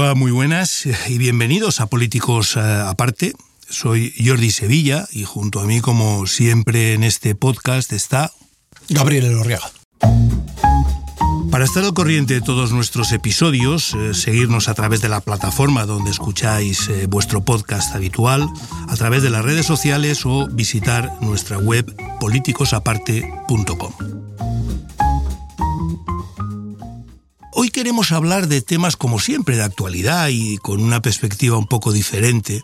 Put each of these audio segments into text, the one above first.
Hola, muy buenas y bienvenidos a Políticos eh, Aparte. Soy Jordi Sevilla y junto a mí, como siempre en este podcast, está Gabriel Elorriaga. Para estar al corriente de todos nuestros episodios, eh, seguirnos a través de la plataforma donde escucháis eh, vuestro podcast habitual, a través de las redes sociales o visitar nuestra web políticosaparte.com. Hoy queremos hablar de temas como siempre de actualidad y con una perspectiva un poco diferente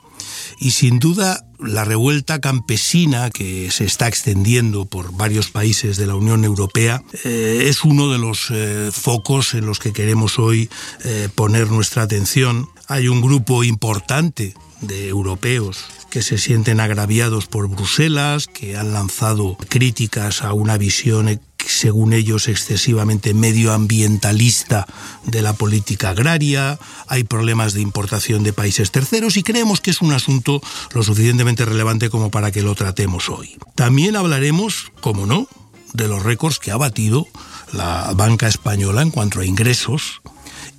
y sin duda la revuelta campesina que se está extendiendo por varios países de la Unión Europea eh, es uno de los eh, focos en los que queremos hoy eh, poner nuestra atención. Hay un grupo importante de europeos que se sienten agraviados por Bruselas, que han lanzado críticas a una visión según ellos, excesivamente medioambientalista de la política agraria, hay problemas de importación de países terceros y creemos que es un asunto lo suficientemente relevante como para que lo tratemos hoy. También hablaremos, como no, de los récords que ha batido la banca española en cuanto a ingresos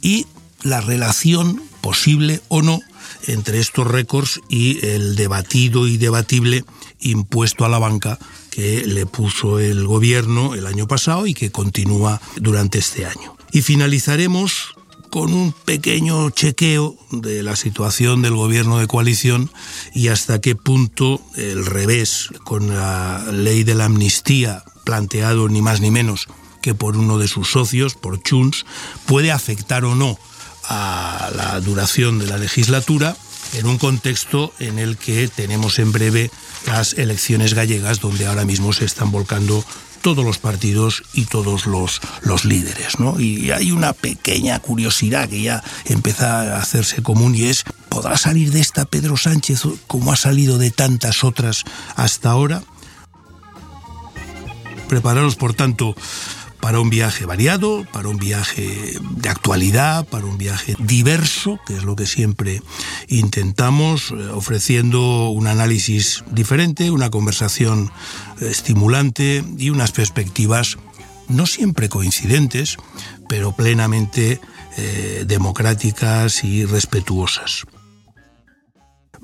y la relación posible o no entre estos récords y el debatido y debatible impuesto a la banca que le puso el gobierno el año pasado y que continúa durante este año. Y finalizaremos con un pequeño chequeo de la situación del gobierno de coalición y hasta qué punto el revés con la ley de la amnistía planteado ni más ni menos que por uno de sus socios, por Chunts, puede afectar o no a la duración de la legislatura en un contexto en el que tenemos en breve las elecciones gallegas, donde ahora mismo se están volcando todos los partidos y todos los, los líderes. ¿no? Y hay una pequeña curiosidad que ya empieza a hacerse común y es, ¿podrá salir de esta Pedro Sánchez como ha salido de tantas otras hasta ahora? Prepararos, por tanto, para un viaje variado, para un viaje de actualidad, para un viaje diverso, que es lo que siempre intentamos, eh, ofreciendo un análisis diferente, una conversación estimulante y unas perspectivas no siempre coincidentes, pero plenamente eh, democráticas y respetuosas.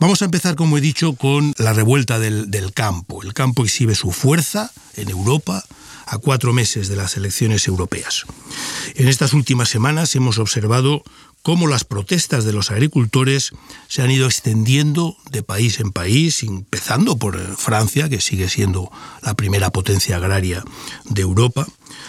Vamos a empezar, como he dicho, con la revuelta del, campo. El campo exhibe su fuerza en Europa, a cuatro meses de las elecciones europeas. En estas últimas semanas hemos observado cómo las protestas de los agricultores se han ido extendiendo de país en país, empezando por Francia, que sigue siendo la primera potencia agraria de Europa,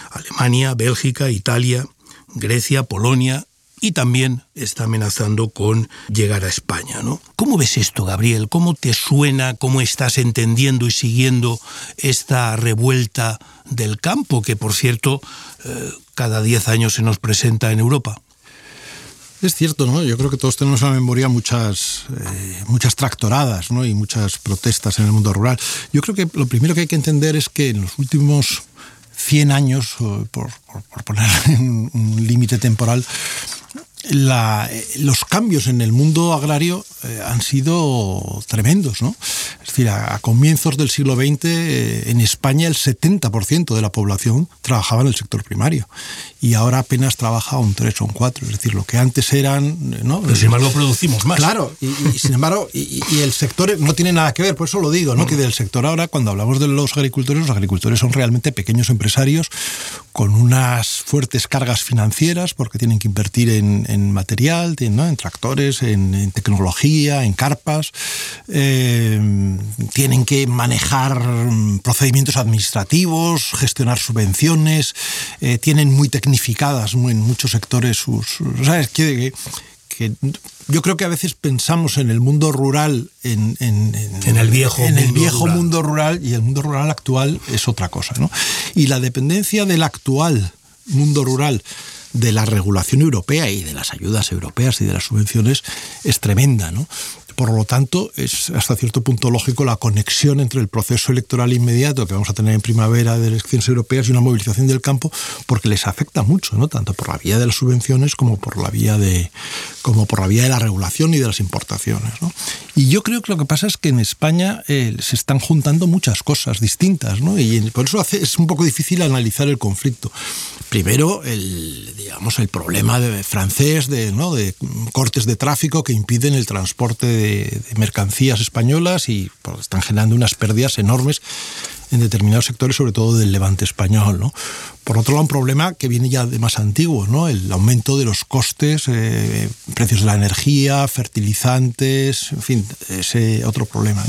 Alemania, Bélgica, Italia, Grecia, Polonia y también está amenazando con llegar a España. ¿no? ¿Cómo ves esto, Gabriel? ¿Cómo te suena? ¿Cómo estás entendiendo y siguiendo esta revuelta del campo que, por cierto, eh, cada 10 años se nos presenta en Europa? Es cierto, ¿no? Yo creo que todos tenemos en la memoria muchas, eh, muchas tractoradas ¿no? y muchas protestas en el mundo rural. Yo creo que lo primero que hay que entender es que en los últimos 100 años, por, por poner un límite temporal, la, los cambios en el mundo agrario eh, han sido tremendos. ¿no? Es decir, a, comienzos del siglo XX eh, en España el 70% de la población trabajaba en el sector primario y ahora apenas trabaja un 3 o un 4. Es decir, lo que antes eran... Eh, ¿no? Pero sin embargo producimos más. Claro, y, sin embargo, y, el sector no tiene nada que ver, por eso lo digo, ¿no? que del sector ahora, cuando hablamos de los agricultores, los agricultores son realmente pequeños empresarios con unas fuertes cargas financieras porque tienen que invertir en material, en tractores, en, tecnología, en carpas. Eh, tienen que manejar procedimientos administrativos, gestionar subvenciones, eh, tienen muy tecnificadas en muchos sectores sus... ¿Sabes? Que, yo creo que a veces pensamos en el mundo rural, en, el viejo, en el viejo mundo rural y el mundo rural actual es otra cosa. ¿no? Y la dependencia del actual mundo rural de la regulación europea y de las ayudas europeas y de las subvenciones es tremenda. ¿no? Por lo tanto, es hasta cierto punto lógico la conexión entre el proceso electoral inmediato que vamos a tener en primavera de elecciones europeas y una movilización del campo, porque les afecta mucho, ¿no? tanto por la vía de las subvenciones como por la vía de, como por la vía de la regulación y de las importaciones. ¿no? Y yo creo que lo que pasa es que en España eh, se están juntando muchas cosas distintas, ¿no? Y por eso es un poco difícil analizar el conflicto. Primero, el, digamos, el problema de, francés de, ¿no? de cortes de tráfico que impiden el transporte de, mercancías españolas y pues, están generando unas pérdidas enormes en determinados sectores, sobre todo del levante español. Por otro lado, un problema que viene ya de más antiguo, ¿no? el aumento de los costes, eh, precios de la energía, fertilizantes, en fin, ese otro problema.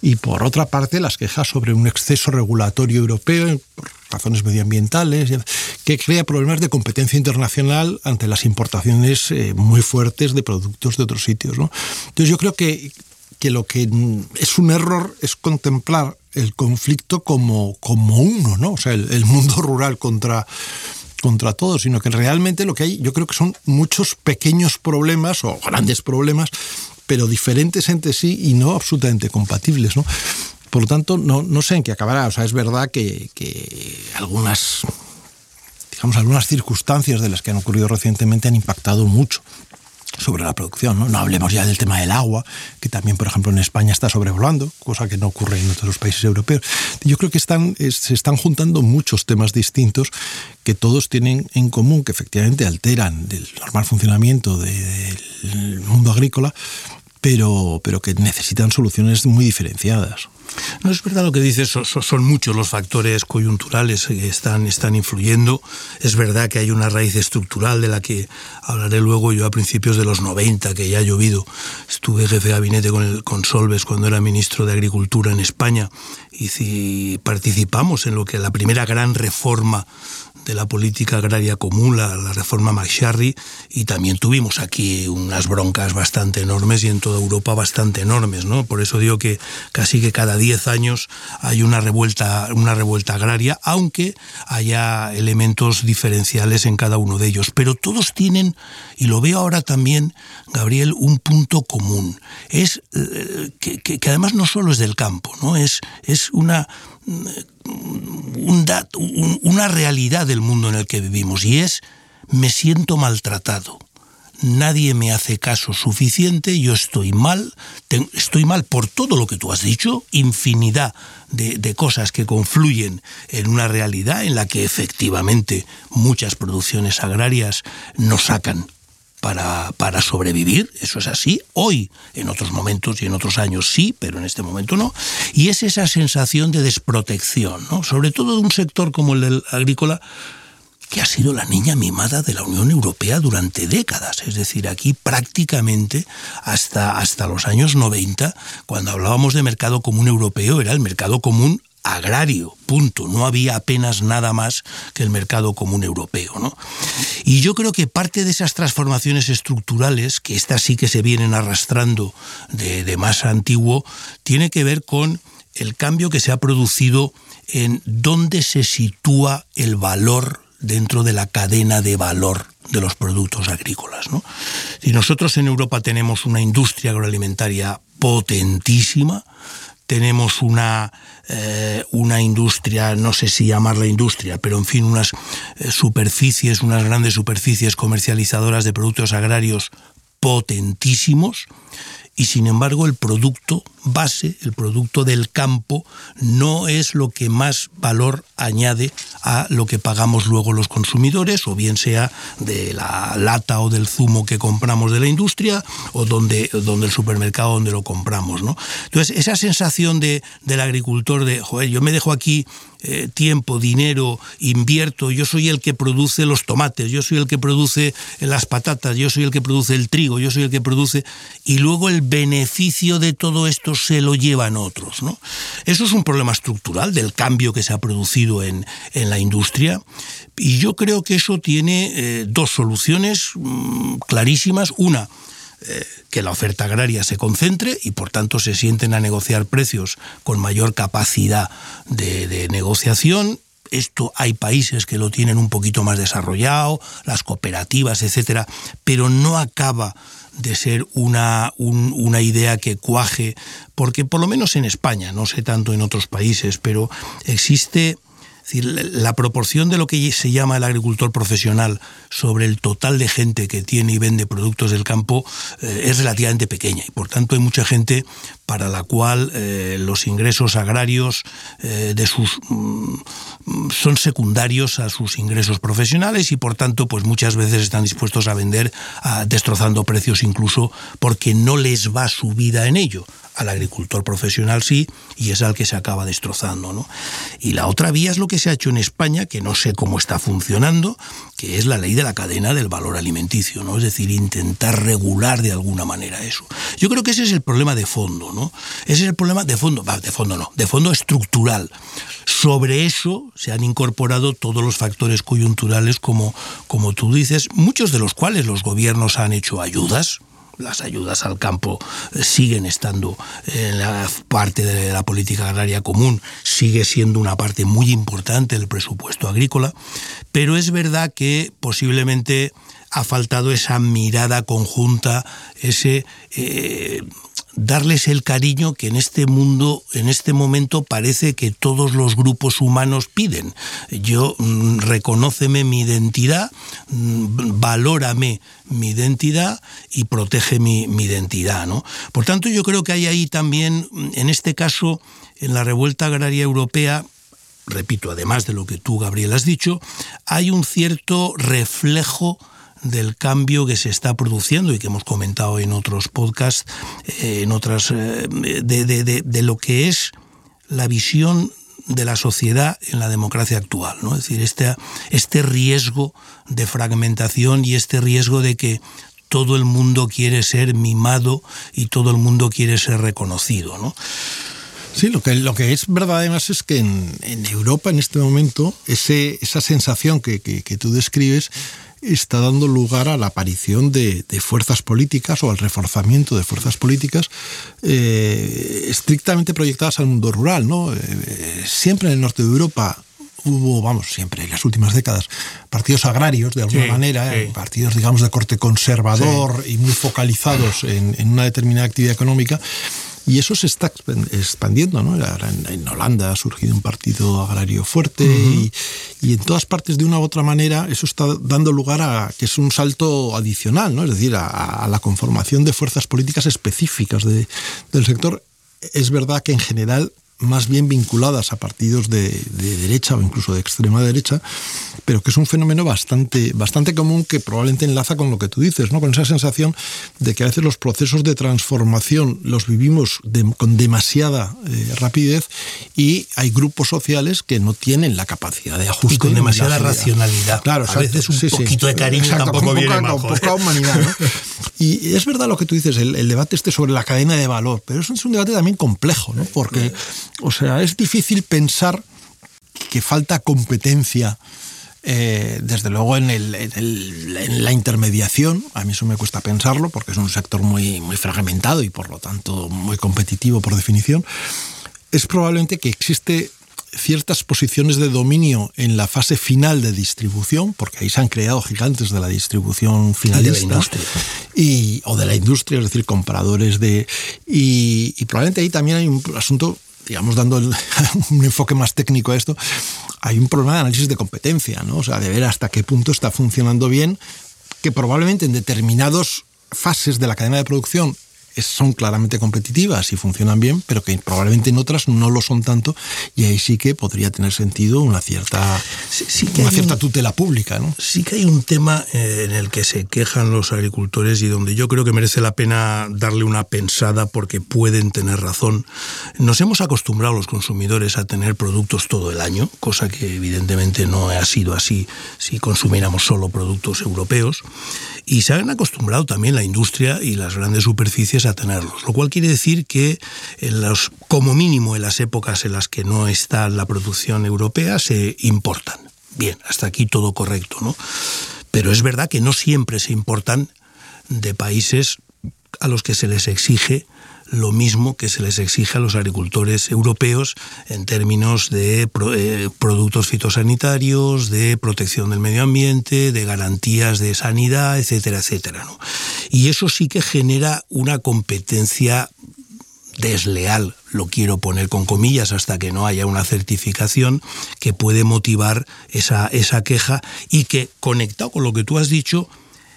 Y por otra parte, las quejas sobre un exceso regulatorio europeo, razones medioambientales, que crea problemas de competencia internacional ante las importaciones eh, muy fuertes de productos de otros sitios. ¿no? Entonces yo creo que que lo que es un error es contemplar el conflicto como, como uno, ¿no? O sea, el, mundo rural contra, contra todo, sino que realmente lo que hay, yo creo que son muchos pequeños problemas o grandes problemas, pero diferentes entre sí y no absolutamente compatibles, ¿no? Por lo tanto, no, no sé en qué acabará. O sea, es verdad que, algunas digamos, algunas circunstancias de las que han ocurrido recientemente han impactado mucho sobre la producción. ¿no? hablemos ya del tema del agua, que también, por ejemplo, en España está sobrevolando, cosa que no ocurre en otros países europeos. Yo creo que se están juntando muchos temas distintos que todos tienen en común, que efectivamente alteran el normal funcionamiento del mundo agrícola, pero, pero que necesitan soluciones muy diferenciadas. No es verdad lo que dices, son, muchos los factores coyunturales que están, están influyendo. Es verdad que hay una raíz estructural de la que hablaré luego yo a principios de los 90, que ya ha llovido. Estuve jefe de gabinete con, el, con Solves cuando era ministro de Agricultura en España y si participamos en lo que la primera gran reforma de la política agraria común, la, reforma McSharry, y también tuvimos aquí unas broncas bastante enormes y en toda Europa bastante enormes, ¿no? Por eso digo que casi que cada 10 años hay una revuelta, una revuelta agraria, aunque haya elementos diferenciales en cada uno de ellos. Pero todos tienen, y lo veo ahora también, Gabriel, un punto común. Es eh, que, que, además no solo es del campo, ¿no? Es, es una un una realidad del mundo en el que vivimos y es me siento maltratado. Nadie me hace caso suficiente, yo estoy mal, estoy mal por todo lo que tú has dicho, infinidad de, de cosas que confluyen en una realidad en la que efectivamente muchas producciones agrarias nos sacan para, para, sobrevivir, eso es así. Hoy, en otros momentos y en otros años sí, pero en este momento no. Y es esa sensación de desprotección, ¿no? sobre todo de un sector como el del agrícola, que ha sido la niña mimada de la Unión Europea durante décadas. Es decir, aquí prácticamente hasta, hasta los años 90, cuando hablábamos de mercado común europeo, era el mercado común agrario, punto. No había apenas nada más que el mercado común europeo. ¿no? Y yo creo que parte de esas transformaciones estructurales, que estas sí que se vienen arrastrando de, de más antiguo, tiene que ver con el cambio que se ha producido en dónde se sitúa el valor dentro de la cadena de valor de los productos agrícolas. ¿no? Y nosotros en Europa tenemos una industria agroalimentaria potentísima, tenemos una, eh, una industria, no sé si llamarla industria, pero en fin, unas eh, superficies, unas grandes superficies comercializadoras de productos agrarios potentísimos y sin embargo el producto base, el producto del campo, no es lo que más valor añade a lo que pagamos luego los consumidores, o bien sea de la lata o del zumo que compramos de la industria, o donde, donde el supermercado donde lo compramos. ¿no? Entonces, esa sensación de, del agricultor de, joder, yo me dejo aquí eh, tiempo, dinero, invierto, yo soy el que produce los tomates, yo soy el que produce las patatas, yo soy el que produce el trigo, yo soy el que produce, y luego el beneficio de todo esto se lo llevan otros. ¿no? Eso es un problema estructural del cambio que se ha producido en, en la industria, y yo creo que eso tiene eh, dos soluciones mmm, clarísimas. Una, eh, que la oferta agraria se concentre y por tanto se sienten a negociar precios con mayor capacidad de, de negociación esto hay países que lo tienen un poquito más desarrollado, las cooperativas, etcétera, pero no acaba de ser una, un, una idea que cuaje, porque por lo menos en España, no sé tanto en otros países, pero existe decir, la proporción de lo que se llama el agricultor profesional sobre el total de gente que tiene y vende productos del campo eh, es relativamente pequeña. Y por tanto hay mucha gente para la cual eh, los ingresos agrarios eh, de sus mm, son secundarios a sus ingresos profesionales y por tanto pues muchas veces están dispuestos a vender destrozando precios incluso porque no les va su vida en ello al agricultor profesional sí, y es al que se acaba destrozando. ¿no? Y la otra vía es lo que se ha hecho en España, que no sé cómo está funcionando, que es la ley de la cadena del valor alimenticio, ¿no? es decir, intentar regular de alguna manera eso. Yo creo que ese es el problema de fondo, ¿no? Ese es el problema de fondo, de fondo no, de fondo estructural. Sobre eso se han incorporado todos los factores coyunturales, como, como tú dices, muchos de los cuales los gobiernos han hecho ayudas, las ayudas al campo eh, siguen estando en la parte de la política agraria común, sigue siendo una parte muy importante del presupuesto agrícola, pero es verdad que posiblemente ha faltado esa mirada conjunta, ese eh, darles el cariño que en este mundo, en este momento parece que todos los grupos humanos piden. Yo mm, reconóceme mi identidad, mm, valórame mi identidad y protege mi, mi, identidad. ¿no? Por tanto, yo creo que hay ahí también, mm, en este caso, en la revuelta agraria europea, repito, además de lo que tú, Gabriel, has dicho, hay un cierto reflejo del cambio que se está produciendo y que hemos comentado en otros podcasts, eh, en otras, eh, de, lo que es la visión de la sociedad en la democracia actual. ¿no? Es decir, este, este riesgo de fragmentación y este riesgo de que todo el mundo quiere ser mimado y todo el mundo quiere ser reconocido. ¿no? Sí, lo que, lo que es verdad además es que en, Europa en este momento ese, esa sensación que, que tú describes está dando lugar a la aparición de, fuerzas políticas o al reforzamiento de fuerzas políticas eh, estrictamente proyectadas al mundo rural. ¿no? Eh, siempre en el norte de Europa hubo, vamos, siempre en las últimas décadas, partidos agrarios de alguna manera, eh, partidos, digamos, de corte conservador y muy focalizados en, en, una determinada actividad económica. Y eso se está expandiendo, ¿no? En, Holanda ha surgido un partido agrario fuerte y, en todas partes de una u otra manera eso está dando lugar a que es un salto adicional, ¿no? Es decir, a, la conformación de fuerzas políticas específicas del sector. Es verdad que en general más bien vinculadas a partidos de, derecha o incluso de extrema derecha, pero que es un fenómeno bastante, bastante común que probablemente enlaza con lo que tú dices, ¿no? con esa sensación de que a veces los procesos de transformación los vivimos con demasiada eh, rapidez y hay grupos sociales que no tienen la capacidad de ajuste. Y con demasiada racionalidad. Claro, a veces un poquito de cariño tampoco viene poca, humanidad. Y es verdad lo que tú dices, el, el, debate este sobre la cadena de valor, pero eso es un debate también complejo, ¿no? porque o sea, es difícil pensar que falta competencia. Eh, desde luego en, la intermediación, a mí eso me cuesta pensarlo porque es un sector muy, muy fragmentado y por lo tanto muy competitivo por definición, es probablemente que existe ciertas posiciones de dominio en la fase final de distribución, porque ahí se han creado gigantes de la distribución finalista. Y, o de la industria, es decir, compradores de... y probablemente ahí también hay un asunto digamos, dando un enfoque más técnico a esto, hay un problema de análisis de competencia, ¿no? O sea, de ver hasta qué punto está funcionando bien, que probablemente en determinadas fases de la cadena de producción son claramente competitivas y funcionan bien, pero que probablemente en otras no lo son tanto y ahí sí que podría tener sentido una cierta, una cierta tutela pública. ¿no? Sí que hay un tema eh, en el que se quejan los agricultores y donde yo creo que merece la pena darle una pensada porque pueden tener razón. Nos hemos acostumbrado los consumidores a tener productos todo el año, cosa que evidentemente no ha sido así si consumiéramos solo productos europeos, y se han acostumbrado también la industria y las grandes superficies a tenerlos, lo cual quiere decir que en los, como mínimo en las épocas en las que no está la producción europea se importan. Bien, hasta aquí todo correcto, ¿no? Pero es verdad que no siempre se importan de países a los que se les exige lo mismo que se les exige a los agricultores europeos en términos de eh, productos fitosanitarios, de protección del medio ambiente, de garantías de sanidad, etcétera, etcétera. Y eso sí que genera una competencia desleal, lo quiero poner con comillas hasta que no haya una certificación que puede motivar esa, esa queja y que, conectado con lo que tú has dicho,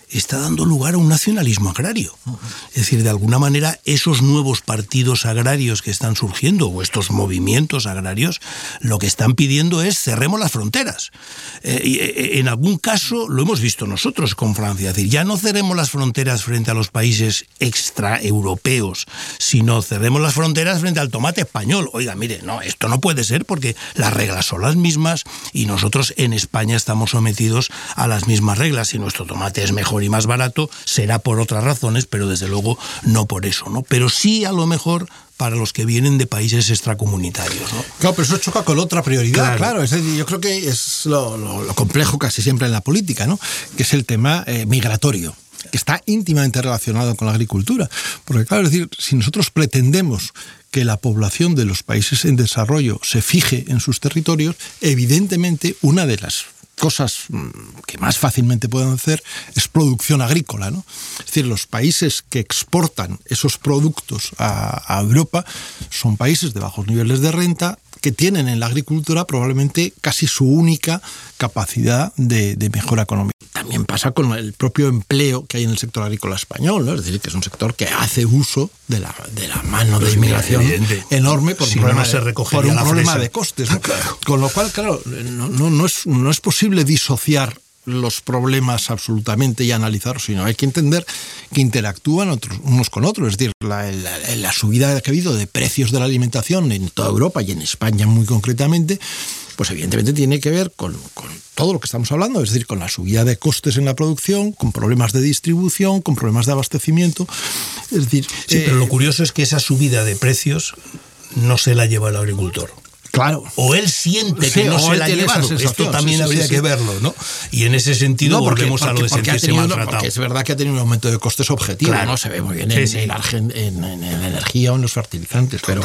está dando lugar a un nacionalismo agrario. Es decir, de alguna manera, esos nuevos partidos agrarios que están surgiendo, o estos movimientos agrarios, lo que están pidiendo es cerremos las fronteras. Eh, y, eh, en algún caso lo hemos visto nosotros con Francia. Es decir, ya no cerremos las fronteras frente a los países extraeuropeos, sino cerremos las fronteras frente al tomate español. Oiga, mire, no, esto no puede ser porque las reglas son las mismas y nosotros en España estamos sometidos a las mismas reglas. Si nuestro tomate es mejor y más barato, será por otras razones, pero desde luego no por eso, ¿no? Pero sí a lo mejor para los que vienen de países extracomunitarios. ¿no? Claro, pero eso choca con otra prioridad, claro. es decir, yo creo que es lo, complejo casi siempre en la política, ¿no? que es el tema eh, migratorio que está íntimamente relacionado con la agricultura. Porque claro, es decir, si nosotros pretendemos que la población de los países en desarrollo se fije en sus territorios, evidentemente una de las cosas mm, que más fácilmente pueden hacer es producción agrícola. ¿no? Es decir, los países que exportan esos productos a, Europa son países de bajos niveles de renta que tienen en la agricultura probablemente casi su única capacidad de, mejora económica. También pasa con el propio empleo que hay en el sector agrícola español, ¿no? es decir, que es un sector que hace uso de la, de la mano de pues inmigración enorme por un problema, se por un problema de costes. Con lo cual, claro, no, no, es, no es posible disociar los problemas absolutamente y analizarlos, sino hay que entender que interactúan otros, unos con otros. Es decir, la, la, subida que ha habido de precios de la alimentación en toda Europa y en España muy concretamente, pues evidentemente tiene que ver con, con, todo lo que estamos hablando, es decir, con la subida de costes en la producción, con problemas de distribución, con problemas de abastecimiento. Es decir, sí, pero lo eh, curioso es que esa subida de precios no se la lleva el agricultor. Claro. O él siente que no se la ha llevado. Esto también habría que verlo, ¿no? Y en ese sentido volvemos a lo de sentirse maltratado. Porque es verdad que ha tenido un aumento de costes objetivo, ¿no? Se ve muy bien en, la energía o en los fertilizantes. Pero,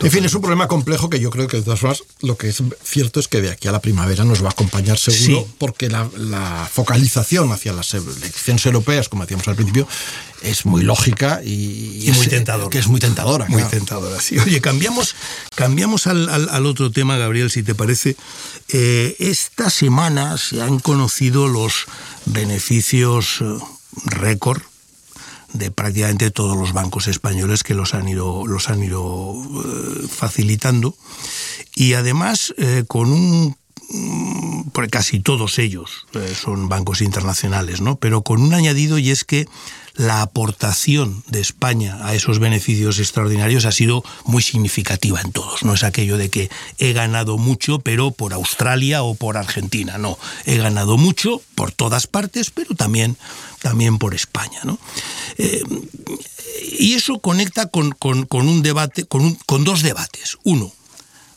en fin, es un problema complejo que yo creo que de todas formas lo que es cierto es que de aquí a la primavera nos va a acompañar seguro porque la, la focalización hacia las elecciones europeas, como decíamos al principio, es muy lógica y, muy tentadora. Que es muy tentadora. Muy tentadora, sí. Oye, cambiamos, cambiamos al, otro tema, Gabriel, si te parece. Eh, esta semana se han conocido los beneficios eh, récord de prácticamente todos los bancos españoles que los han ido, los han ido eh, facilitando y además con un porque casi todos ellos son bancos internacionales, ¿no? Pero con un añadido y es que la aportación de España a esos beneficios extraordinarios ha sido muy significativa en todos. No es aquello de que he ganado mucho, pero por Australia o por Argentina. No, he ganado mucho por todas partes, pero también, también por España. Eh, y eso conecta con, un debate, con, con dos debates. Uno,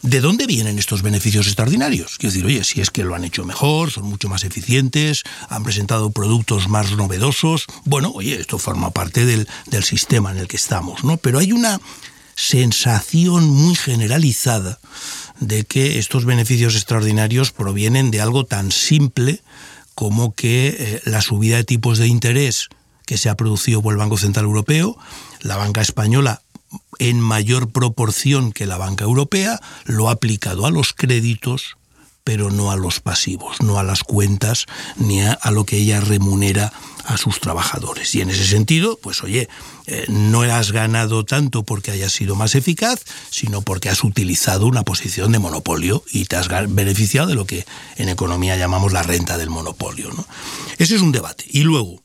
¿De dónde vienen estos beneficios extraordinarios? Quiero decir, oye, si es que lo han hecho mejor, son mucho más eficientes, han presentado productos más novedosos, bueno, oye, esto forma parte del, del sistema en el que estamos, ¿no? Pero hay una sensación muy generalizada de que estos beneficios extraordinarios provienen de algo tan simple como que eh, la subida de tipos de interés que se ha producido por el Banco Central Europeo, la banca española en mayor proporción que la banca europea, lo ha aplicado a los créditos, pero no a los pasivos, no a las cuentas, ni a, lo que ella remunera a sus trabajadores. Y en ese sentido, pues oye, eh, no has ganado tanto porque hayas sido más eficaz, sino porque has utilizado una posición de monopolio y te has beneficiado de lo que en economía llamamos la renta del monopolio. ¿no? Ese es un debate. Y luego,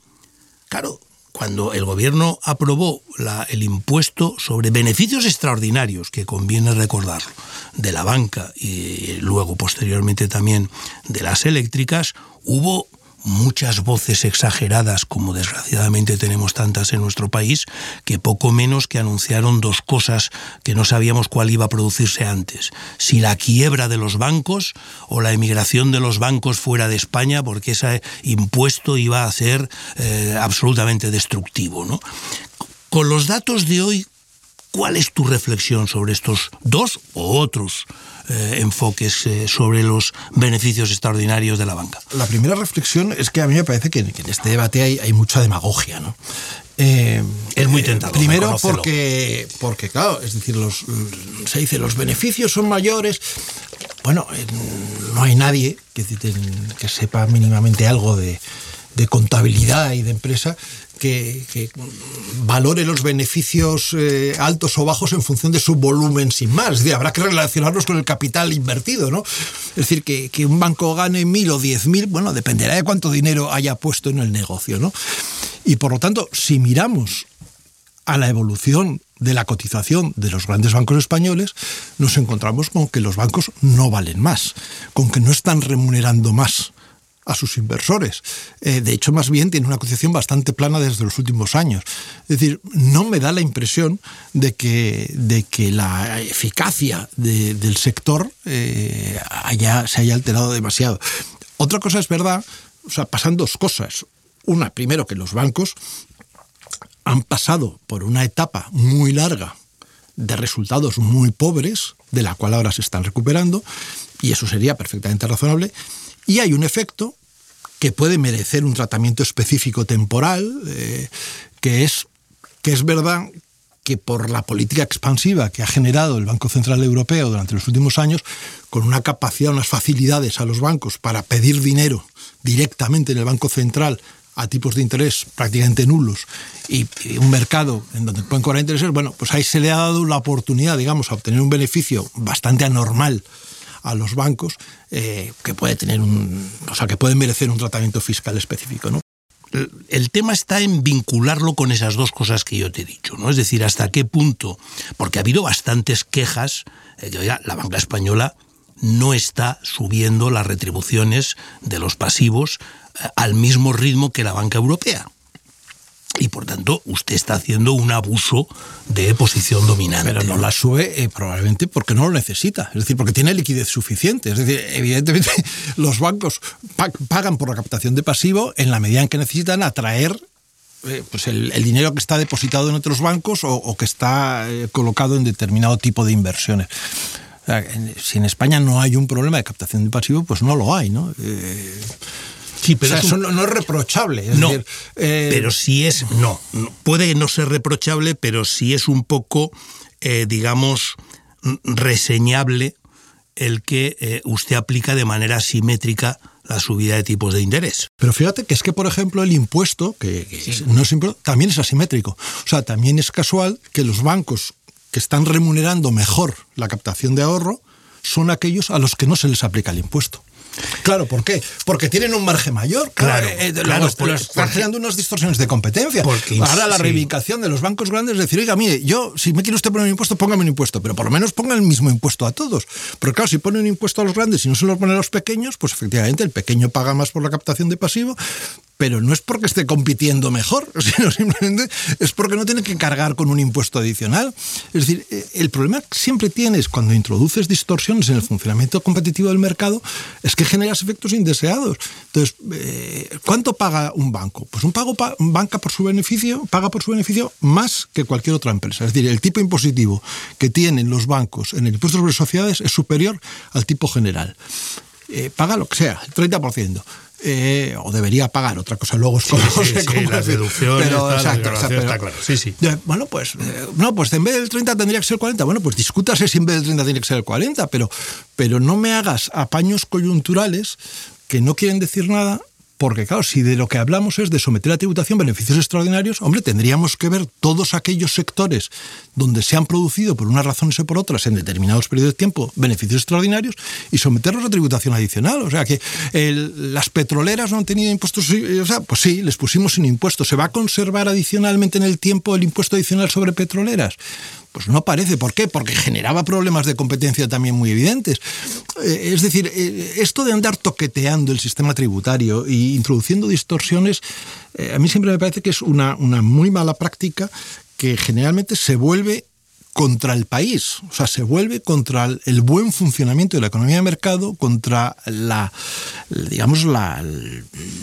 claro, cuando el gobierno aprobó el impuesto sobre beneficios extraordinarios, que conviene recordarlo, de la banca y luego posteriormente también de las eléctricas, hubo muchas voces exageradas, como desgraciadamente tenemos tantas en nuestro país, que poco menos que anunciaron dos cosas que no sabíamos cuál iba a producirse antes. Si la quiebra de los bancos o la emigración de los bancos fuera de España, porque ese impuesto iba a ser eh, absolutamente destructivo. ¿no? Con los datos de hoy, ¿cuál es tu reflexión sobre estos dos o otros eh, enfoques eh, sobre los beneficios extraordinarios de la banca. La primera reflexión es que a mí me parece que, en este debate hay, hay mucha demagogia, ¿no? Eh, es muy tentador. Primero porque, porque, claro, es decir, los, se dice los beneficios son mayores. Bueno, no hay nadie que, que sepa mínimamente algo de, de contabilidad y de empresa que, valore los beneficios eh, altos o bajos en función de su volumen sin más. Habrá que relacionarlos con el capital invertido, ¿no? Es decir, que, que un banco gane mil o diez mil, bueno, dependerá de cuánto dinero haya puesto en el negocio, ¿no? Y por lo tanto, si miramos a la evolución de la cotización de los grandes bancos españoles, nos encontramos con que los bancos no valen más, con que no están remunerando más a sus inversores. Eh, de hecho, más bien tiene una cotización bastante plana desde los últimos años. Es decir, no me da la impresión de que, de que la eficacia del sector eh, haya, se haya alterado demasiado. Otra cosa es verdad, o sea, pasan dos cosas. Una, primero, que los bancos han pasado por una etapa muy larga de resultados muy pobres, de la cual ahora se están recuperando, y eso sería perfectamente razonable. Y hay un efecto que puede merecer un tratamiento específico temporal, eh, que, es, que es verdad que por la política expansiva que ha generado el Banco Central Europeo durante los últimos años, con una capacidad, unas facilidades a los bancos para pedir dinero directamente en el Banco Central a tipos de interés prácticamente nulos y, un mercado en donde pueden cobrar intereses, bueno, pues ahí se le ha dado la oportunidad, digamos, a obtener un beneficio bastante anormal a los bancos eh, que puede tener un, o sea, que pueden merecer un tratamiento fiscal específico, ¿no? El tema está en vincularlo con esas dos cosas que yo te he dicho, ¿no? Es decir, hasta qué punto, porque ha habido bastantes quejas de que, la banca española no está subiendo las retribuciones de los pasivos eh, al mismo ritmo que la banca europea y por tanto usted está haciendo un abuso de posición dominante. Pero no la sube eh, probablemente porque no lo necesita, es decir, porque tiene liquidez suficiente. Es decir, evidentemente los bancos pagan por la captación de pasivo en la medida en que necesitan atraer eh, pues el, dinero que está depositado en otros bancos o, que está eh, colocado en determinado tipo de inversiones. si en España no hay un problema de captación de pasivo, pues no lo hay, ¿no? Sí, pero eso no, es reprochable. no, eh, pero sí es. No, puede no ser reprochable, pero sí es un poco, eh, digamos, reseñable el que eh, usted aplica de manera simétrica la subida de tipos de interés. Pero fíjate que es que, por ejemplo, el impuesto, que, no es, también es asimétrico. O sea, también es casual que los bancos que están remunerando mejor la captación de ahorro son aquellos a los que no se les aplica el impuesto. Claro, ¿por qué? Porque tienen un margen mayor. Claro, eh, claro, están generando unas distorsiones de competencia. Porque, Ahora la reivindicación de los bancos grandes es decir, oiga, mire, yo, si me quiere usted poner un impuesto, póngame un impuesto, pero por lo menos ponga el mismo impuesto a todos. Pero claro, si pone un impuesto a los grandes y no se lo pone a los pequeños, pues efectivamente el pequeño paga más por la captación de pasivo, pero no es porque esté compitiendo mejor, sino simplemente es porque no tiene que cargar con un impuesto adicional. Es decir, eh, el problema que siempre tienes cuando introduces distorsiones en el funcionamiento competitivo del mercado es que generas efectos indeseados. Entonces, eh, ¿cuánto paga un banco? Pues un pago banca por su beneficio, paga por su beneficio más que cualquier otra empresa. Es decir, el tipo impositivo que tienen los bancos en el impuesto sobre sociedades es superior al tipo general. Eh, paga lo que sea, el 30%. Eh, o debería pagar, otra cosa luego es como sí, la deducción pero, exacto, está claro. Sí, sí. Bueno, pues eh, no, pues en vez del 30 tendría que ser el 40. Bueno, pues discútase si en vez del 30 tiene que ser el 40, pero, pero no me hagas apaños coyunturales que no quieren decir nada porque claro, si de lo que hablamos es de someter a tributación beneficios extraordinarios, hombre, tendríamos que ver todos aquellos sectores donde se han producido por unas razones o por otras en determinados periodos de tiempo beneficios extraordinarios y someterlos a tributación adicional. O sea que las petroleras no han tenido impuestos, o sea, pues sí, les pusimos un impuesto. ¿Se va a conservar adicionalmente en el tiempo el impuesto adicional sobre petroleras? Pues no parece. ¿Por qué? Porque generaba problemas de competencia también muy evidentes. Eh, es decir, eh, esto de andar toqueteando el sistema tributario e introduciendo distorsiones, eh, a mí siempre me parece que es una, una muy mala práctica que generalmente se vuelve contra el país, o sea, se vuelve contra el buen funcionamiento de la economía de mercado, contra la, digamos, la,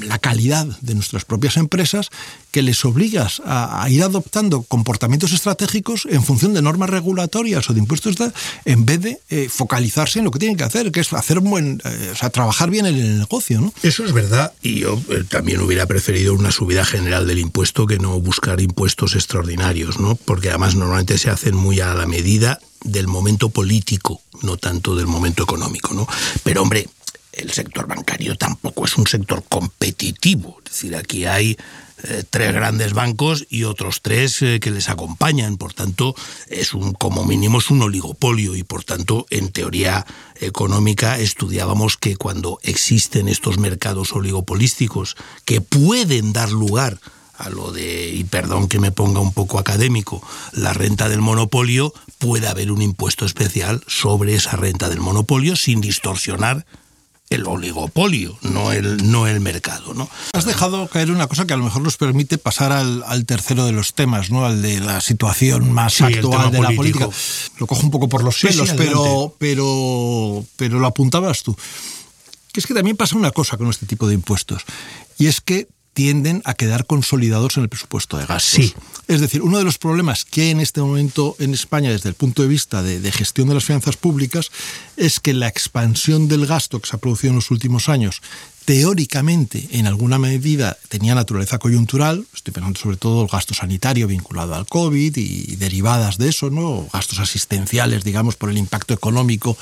la calidad de nuestras propias empresas, que les obligas a, ir adoptando comportamientos estratégicos en función de normas regulatorias o de impuestos, en vez de eh, focalizarse en lo que tienen que hacer, que es hacer buen, eh, o sea, trabajar bien en el negocio, ¿no? Eso es verdad, y yo eh, también hubiera preferido una subida general del impuesto que no buscar impuestos extraordinarios, ¿no? Porque además normalmente se hacen muy a la medida del momento político, no tanto del momento económico, ¿no? Pero hombre, el sector bancario tampoco es un sector competitivo, es decir, aquí hay eh, tres grandes bancos y otros tres eh, que les acompañan, por tanto, es un como mínimo es un oligopolio y por tanto, en teoría económica estudiábamos que cuando existen estos mercados oligopolísticos que pueden dar lugar a lo de, y perdón que me ponga un poco académico, la renta del monopolio, puede haber un impuesto especial sobre esa renta del monopolio sin distorsionar el oligopolio, no el, no el mercado. ¿no? Has dejado caer una cosa que a lo mejor nos permite pasar al, tercero de los temas, ¿no? al de la situación más actual de la política. Lo cojo un poco por los pelos, pero, pero, pero lo apuntabas tú. Que es que también pasa una cosa con este tipo de impuestos, y es que tienden a quedar consolidados en el presupuesto de gastos. Sí. Es decir, uno de los problemas que hay en este momento en España desde el punto de vista de, gestión de las finanzas públicas es que la expansión del gasto que se ha producido en los últimos años teóricamente, en alguna medida, tenía naturaleza coyuntural, estoy pensando sobre todo el gasto sanitario vinculado al COVID y derivadas de eso, ¿no? gastos asistenciales, digamos, por el impacto económico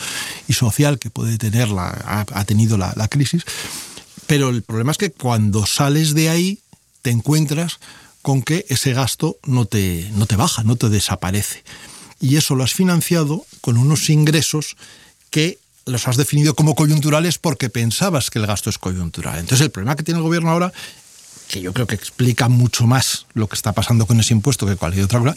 y social que puede tener la, ha, tenido la crisis, pero el problema es que cuando sales de ahí te encuentras con que ese gasto no te, no te baja, no te desaparece. Y eso lo has financiado con unos ingresos que los has definido como coyunturales porque pensabas que el gasto es coyuntural. Entonces el problema que tiene el gobierno ahora, que yo creo que explica mucho más lo que está pasando con ese impuesto que cualquier otra cosa,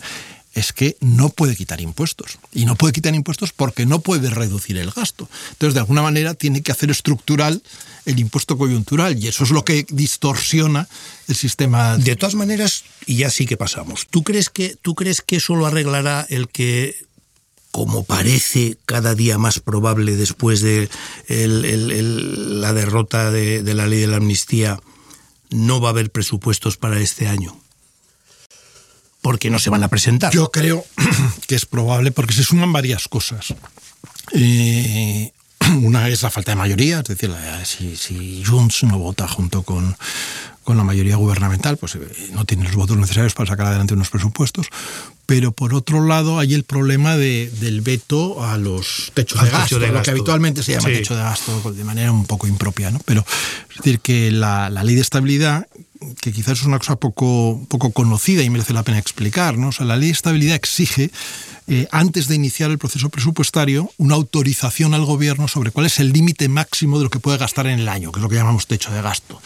es que no puede quitar impuestos. Y no puede quitar impuestos porque no puede reducir el gasto. Entonces, de alguna manera, tiene que hacer estructural el impuesto coyuntural y eso es lo que distorsiona el sistema. De todas maneras, y ya sí que pasamos, ¿tú crees que, tú crees que eso lo arreglará el que como parece cada día más probable después de la derrota de la ley de la amnistía, no va a haber presupuestos para este año? Porque no se van a presentar. Yo creo que es probable porque se suman varias cosas. Eh, una es la falta de mayoría, es decir, si, si Junts no vota junto con, con la mayoría gubernamental, pues eh, no tiene los votos necesarios para sacar adelante unos presupuestos. Pero por otro lado hay el problema de, del veto a los techos de gasto, lo que habitualmente se llama techo de gasto de manera un poco impropia. ¿no? Pero es decir, que la, la ley de estabilidad que quizás es una cosa poco, poco conocida y merece la pena explicar. ¿no? O sea, la ley de estabilidad exige, eh, antes de iniciar el proceso presupuestario, una autorización al gobierno sobre cuál es el límite máximo de lo que puede gastar en el año, que es lo que llamamos techo de gasto.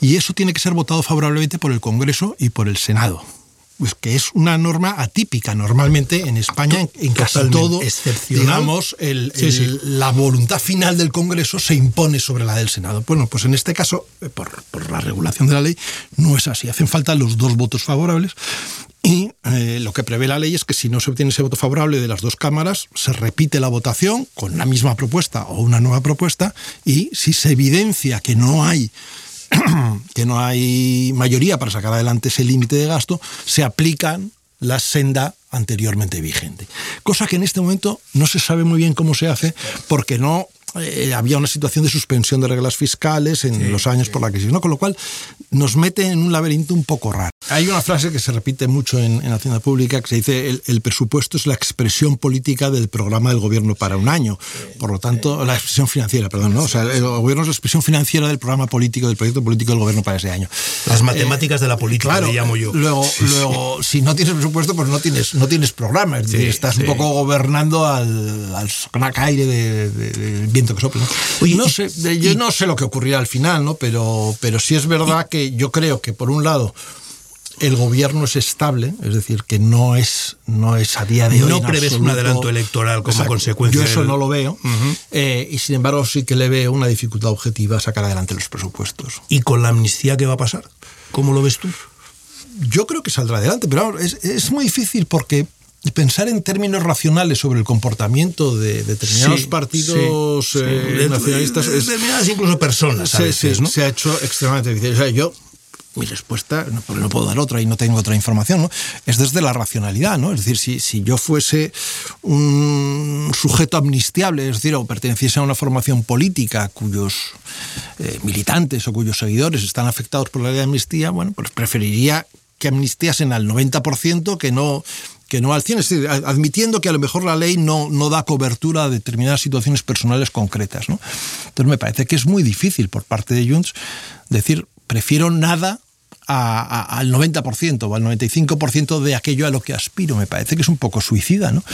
Y eso tiene que ser votado favorablemente por el Congreso y por el Senado pues que es una norma atípica. Normalmente en España, en, casi todo, digamos, la voluntad final del Congreso se impone sobre la del Senado. Bueno, pues en este caso, eh, por, la regulación de la ley, no es así. Hacen falta los dos votos favorables. Y eh, lo que prevé la ley es que si no se obtiene ese voto favorable de las dos cámaras, se repite la votación con la misma propuesta o una nueva propuesta y si se evidencia que no hay que no hay mayoría para sacar adelante ese límite de gasto, se aplican la senda anteriormente vigente. Cosa que en este momento no se sabe muy bien cómo se hace porque no eh, había una situación de suspensión de reglas fiscales en los años por la crisis, ¿no? Con lo cual nos mete en un laberinto un poco raro. Hay una frase que se repite mucho en, en Hacienda Pública que se dice el, presupuesto es la expresión política del programa del gobierno para un año. Por lo tanto, la expresión financiera, perdón, ¿no? O sea, el gobierno es la expresión financiera del programa político, del proyecto político del gobierno para ese año. Las matemáticas de la política, le llamo yo. Luego, luego si no tienes presupuesto, pues no tienes, no tienes programa. Es decir, estás un poco gobernando al, al aire del que sopla. no sé, yo no sé lo que ocurrirá al final, ¿no? Pero, pero sí es verdad que yo creo que por un lado el gobierno es estable, es decir, que no es, no es a día de hoy. No prevés un adelanto electoral como consecuencia. Yo eso no lo veo. Eh, y sin embargo, sí que le veo una dificultad objetiva a sacar adelante los presupuestos. ¿Y con la amnistía qué va a pasar? ¿Cómo lo ves tú? Yo creo que saldrá adelante, pero es, es muy difícil porque pensar en términos racionales sobre el comportamiento de determinados partidos eh, nacionalistas. determinadas incluso personas. A veces, ¿no? Se ha hecho extremadamente difícil. O sea, yo mi respuesta, porque no puedo dar otra y no tengo otra información, ¿no? es desde la racionalidad. ¿no? Es decir, si, si yo fuese un sujeto amnistiable, es decir, o perteneciese a una formación política cuyos eh, militantes o cuyos seguidores están afectados por la ley de amnistía, bueno, pues preferiría que amnistiasen al 90% que no que no al 100, es decir, admitiendo que a lo mejor la ley no, no da cobertura a determinadas situaciones personales concretas. ¿no? Entonces me parece que es muy difícil por parte de Junts decir prefiero nada al 90% o al 95% de aquello a lo que aspiro. Me parece que es un poco suicida, ¿no?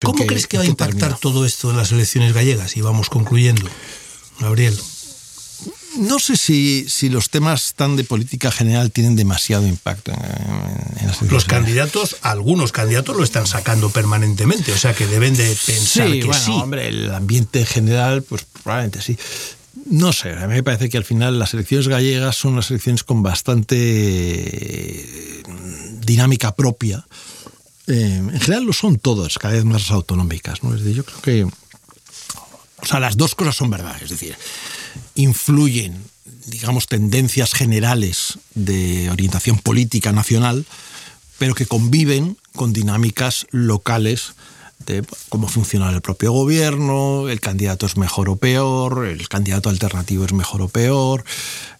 ¿Cómo crees que va a impactar todo esto en las elecciones gallegas? Y vamos concluyendo. Gabriel. No sé si, si los temas tan de política general tienen demasiado impacto en, las Los candidatos, algunos candidatos lo están sacando permanentemente, o sea que deben de pensar sí, que bueno, sí. hombre, el ambiente general, pues probablemente sí. No sé, a mí me parece que al final las elecciones gallegas son unas elecciones con bastante eh, dinámica propia. Eh, en general lo son todas, cada vez más autonómicas. ¿no? Es decir, yo creo que. O sea, las dos cosas son verdad. Es decir, influyen, digamos, tendencias generales de orientación política nacional, pero que conviven con dinámicas locales de cómo funciona el propio gobierno, el candidato es mejor o peor, el candidato alternativo es mejor o peor.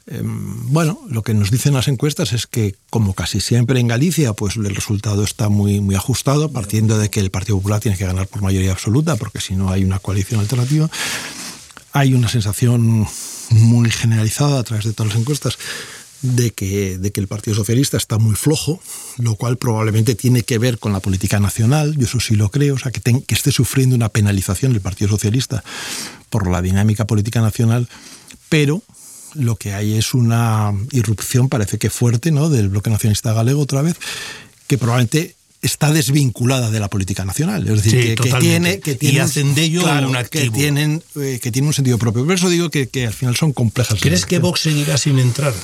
Em, bueno, lo que nos dicen las encuestas es que, como casi siempre en Galicia, pues el resultado está muy, muy ajustado, partiendo de que el Partido Popular tiene que ganar por mayoría absoluta, porque si no hay una coalición alternativa. Hay una sensación muy generalizada a través de todas las encuestas de que, de que el Partido Socialista está muy flojo, lo cual probablemente tiene que ver con la política nacional, yo eso sí lo creo, o sea, que, que esté sufriendo una penalización el Partido Socialista por la dinámica política nacional, pero lo que hay es una irrupción, parece que fuerte, ¿no? del bloque nacionalista galego otra vez, que probablemente está desvinculada de la política nacional. Es decir, que, tiene, que y hacen de ello un activo. Que tienen, eh, que tienen un sentido propio. Por eso digo que, que al final son complejas. ¿Crees que Vox seguirá sin entrar?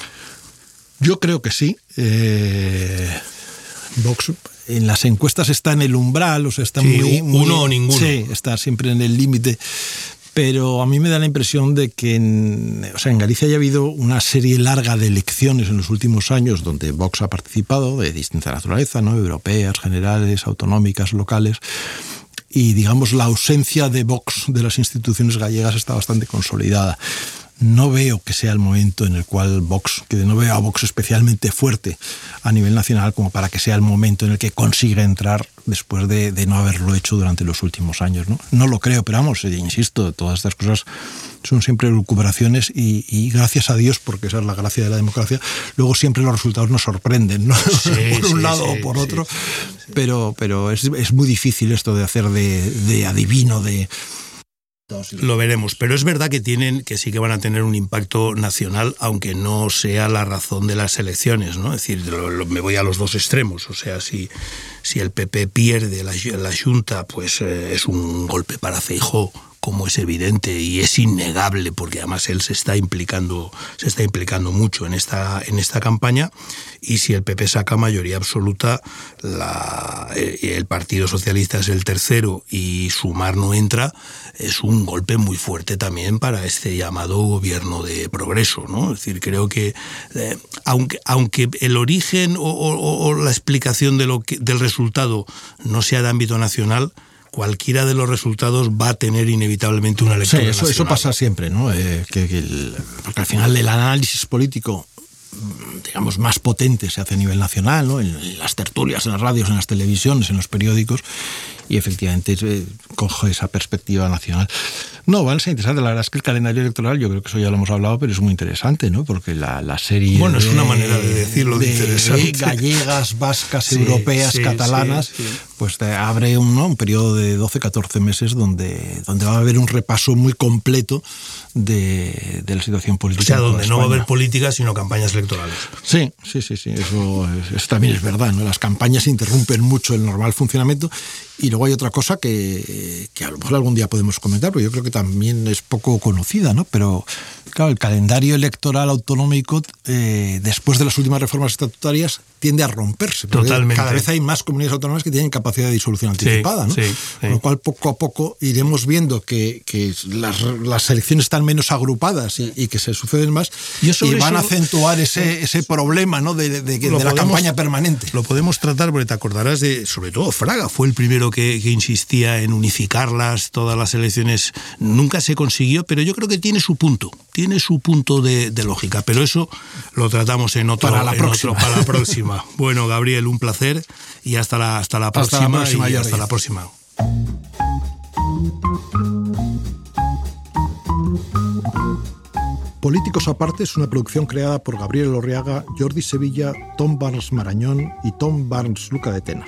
Yo creo que sí. Eh, Vox en las encuestas está en el umbral, o sea, está muy, Uno o ninguno. Sí, está siempre en el límite. Pero a mí me da la impresión de que en, o sea, en Galicia haya habido una serie larga de elecciones en los últimos años donde Vox ha participado, de distinta naturaleza, ¿no? europeas, generales, autonómicas, locales. Y digamos, la ausencia de Vox de las instituciones gallegas está bastante consolidada no veo que sea el momento en el cual Vox, que no veo a Vox especialmente fuerte a nivel nacional como para que sea el momento en el que consiga entrar después de, no haberlo hecho durante los últimos años. ¿no? no lo creo, pero vamos, eh, insisto, todas estas cosas son siempre recuperaciones y, gracias a Dios, porque esa es la gracia de la democracia, luego siempre los resultados nos sorprenden, ¿no? por un lado o por otro, pero, pero es, es, muy difícil esto de hacer de, de adivino, de lo veremos, pero es verdad que tienen, que sí que van a tener un impacto nacional, aunque no sea la razón de las elecciones, ¿no? Es decir, me voy a los dos extremos. O sea, si, si el PP pierde la, la Junta, pues eh, es un golpe para Feijó como es evidente y es innegable porque además él se está implicando se está implicando mucho en esta en esta campaña y si el PP saca mayoría absoluta la, eh, el Partido Socialista es el tercero y Sumar no entra es un golpe muy fuerte también para este llamado gobierno de progreso no es decir creo que eh, aunque aunque el origen o, la explicación de lo que, del resultado no sea de ámbito nacional cualquiera de los resultados va a tener inevitablemente una lectura. Sí, eso, eso pasa siempre, ¿no? Eh, que, porque al final el análisis político digamos, más potente se hace a nivel nacional, ¿no? en, las tertulias, en las radios, en las televisiones, en los periódicos, y efectivamente eh, coge esa perspectiva nacional. No, van a ser interesantes. La verdad es que el calendario electoral, yo creo que eso ya lo hemos hablado, pero es muy interesante, ¿no? Porque la, la serie. Bueno, es una manera de decirlo de interesante. Gallegas, vascas, europeas, catalanas, pues te abre un, un periodo de 12, 14 meses donde, donde va a haber un repaso muy completo de, de la situación política. O sea, donde no va a haber política, sino campañas electorales. Sí, sí, sí, sí. Eso, también es verdad, ¿no? Las campañas interrumpen mucho el normal funcionamiento y luego hay otra cosa que, que, a lo mejor algún día podemos comentar, porque yo creo que también es poco conocida, ¿no? Pero, claro, el calendario electoral autonómico, eh, después de las últimas reformas estatutarias, tiende a romperse. Totalmente. Cada vez hay más comunidades autónomas que tienen capacidad de disolución anticipada, ¿no? Sí, sí. Con lo cual, poco a poco iremos viendo que, que las, las, elecciones están menos agrupadas y, y que se suceden más y van a acentuar ese, ese problema ¿no? de, de, de, de la podemos, campaña permanente. Lo podemos tratar porque te acordarás de, sobre todo Fraga, fue el primero que, que insistía en unificarlas, todas las elecciones nunca se consiguió, pero yo creo que tiene su punto, tiene su punto de, de lógica, pero eso lo tratamos en otro, para la en próxima. Otro, para la próxima. Bueno, Gabriel, un placer y hasta la, hasta la próxima. Hasta la próxima, y Jordi. hasta la próxima. Políticos Aparte es una producción creada por Gabriel Orriaga, Jordi Sevilla, Tom Barnes Marañón y Tom Barnes Luca de Tena.